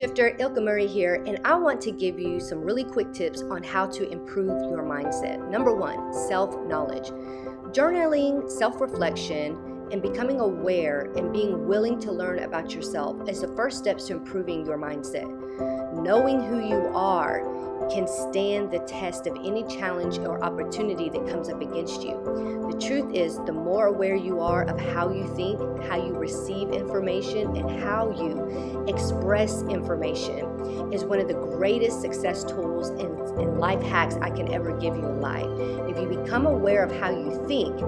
Shifter Ilka Murray here, and I want to give you some really quick tips on how to improve your mindset. Number one, self knowledge. Journaling, self reflection, and becoming aware and being willing to learn about yourself is the first steps to improving your mindset. Knowing who you are can stand the test of any challenge or opportunity that comes up against you. The truth is, the more aware you are of how you think, how you receive information, and how you express information, is one of the greatest success tools and, and life hacks I can ever give you in life. If you become aware of how you think,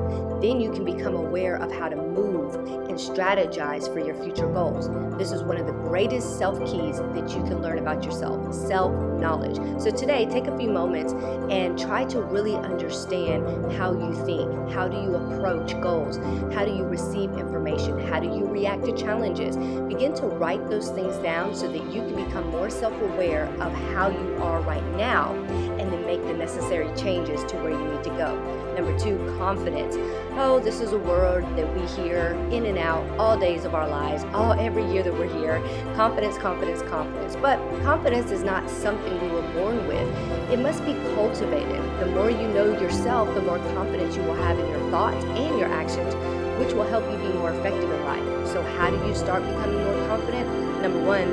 then you can become aware of how to move strategize for your future goals. This is one of the greatest self keys that you can learn about yourself self knowledge. So, today, take a few moments and try to really understand how you think. How do you approach goals? How do you receive information? How do you react to challenges? Begin to write those things down so that you can become more self aware of how you are right now make the necessary changes to where you need to go. Number two, confidence. Oh, this is a word that we hear in and out all days of our lives, all every year that we're here. Confidence, confidence, confidence. But confidence is not something we were born with. It must be cultivated. The more you know yourself, the more confidence you will have in your thoughts and your actions, which will help you be more effective in life. So, how do you start becoming more confident? Number one,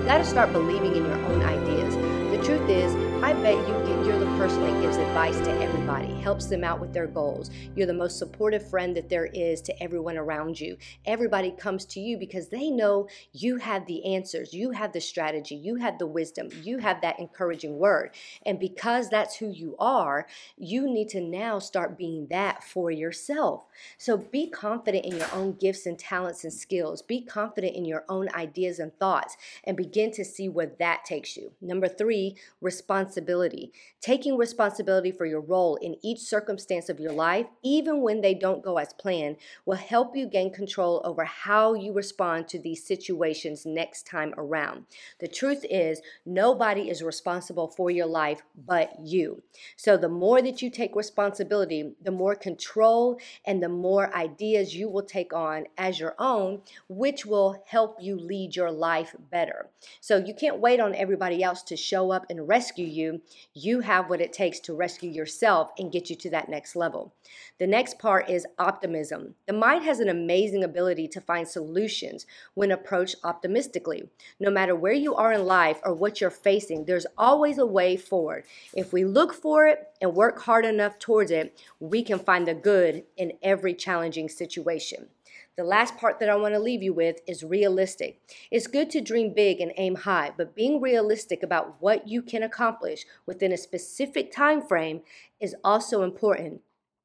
you got to start believing in your own ideas. The truth is, I bet you you're the person that gives advice to everybody, helps them out with their goals. You're the most supportive friend that there is to everyone around you. Everybody comes to you because they know you have the answers, you have the strategy, you have the wisdom, you have that encouraging word. And because that's who you are, you need to now start being that for yourself. So be confident in your own gifts and talents and skills. Be confident in your own ideas and thoughts and begin to see where that takes you. Number three, responsibility responsibility. Taking responsibility for your role in each circumstance of your life, even when they don't go as planned, will help you gain control over how you respond to these situations next time around. The truth is, nobody is responsible for your life but you. So, the more that you take responsibility, the more control and the more ideas you will take on as your own, which will help you lead your life better. So, you can't wait on everybody else to show up and rescue you you, you have what it takes to rescue yourself and get you to that next level. The next part is optimism. The mind has an amazing ability to find solutions when approached optimistically. No matter where you are in life or what you're facing, there's always a way forward. If we look for it and work hard enough towards it, we can find the good in every challenging situation. The last part that I want to leave you with is realistic. It's good to dream big and aim high, but being realistic about what you can accomplish within a specific time frame is also important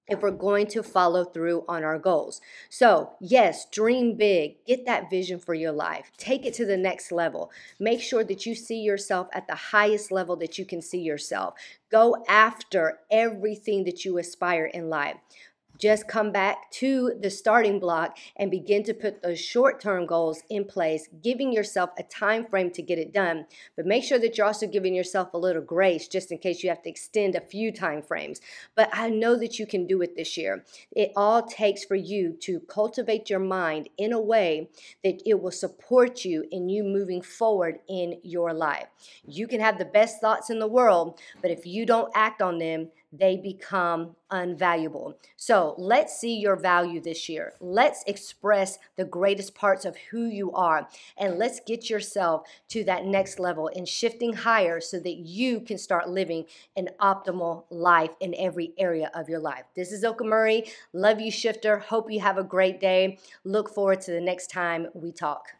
if we're going to follow through on our goals. So, yes, dream big, get that vision for your life, take it to the next level. Make sure that you see yourself at the highest level that you can see yourself. Go after everything that you aspire in life just come back to the starting block and begin to put those short-term goals in place giving yourself a time frame to get it done. But make sure that you're also giving yourself a little grace just in case you have to extend a few time frames but i know that you can do it this year. It all takes for you to cultivate your mind in a way that it will support you in you moving forward in your life. You can have the best thoughts in the world but if you don't act on them they become unvaluable. So let's see your value this year. Let's express the greatest parts of who you are and let's get yourself to that next level and shifting higher so that you can start living an optimal life in every area of your life. This is Ilka Murray. Love you, Shifter. Hope you have a great day. Look forward to the next time we talk.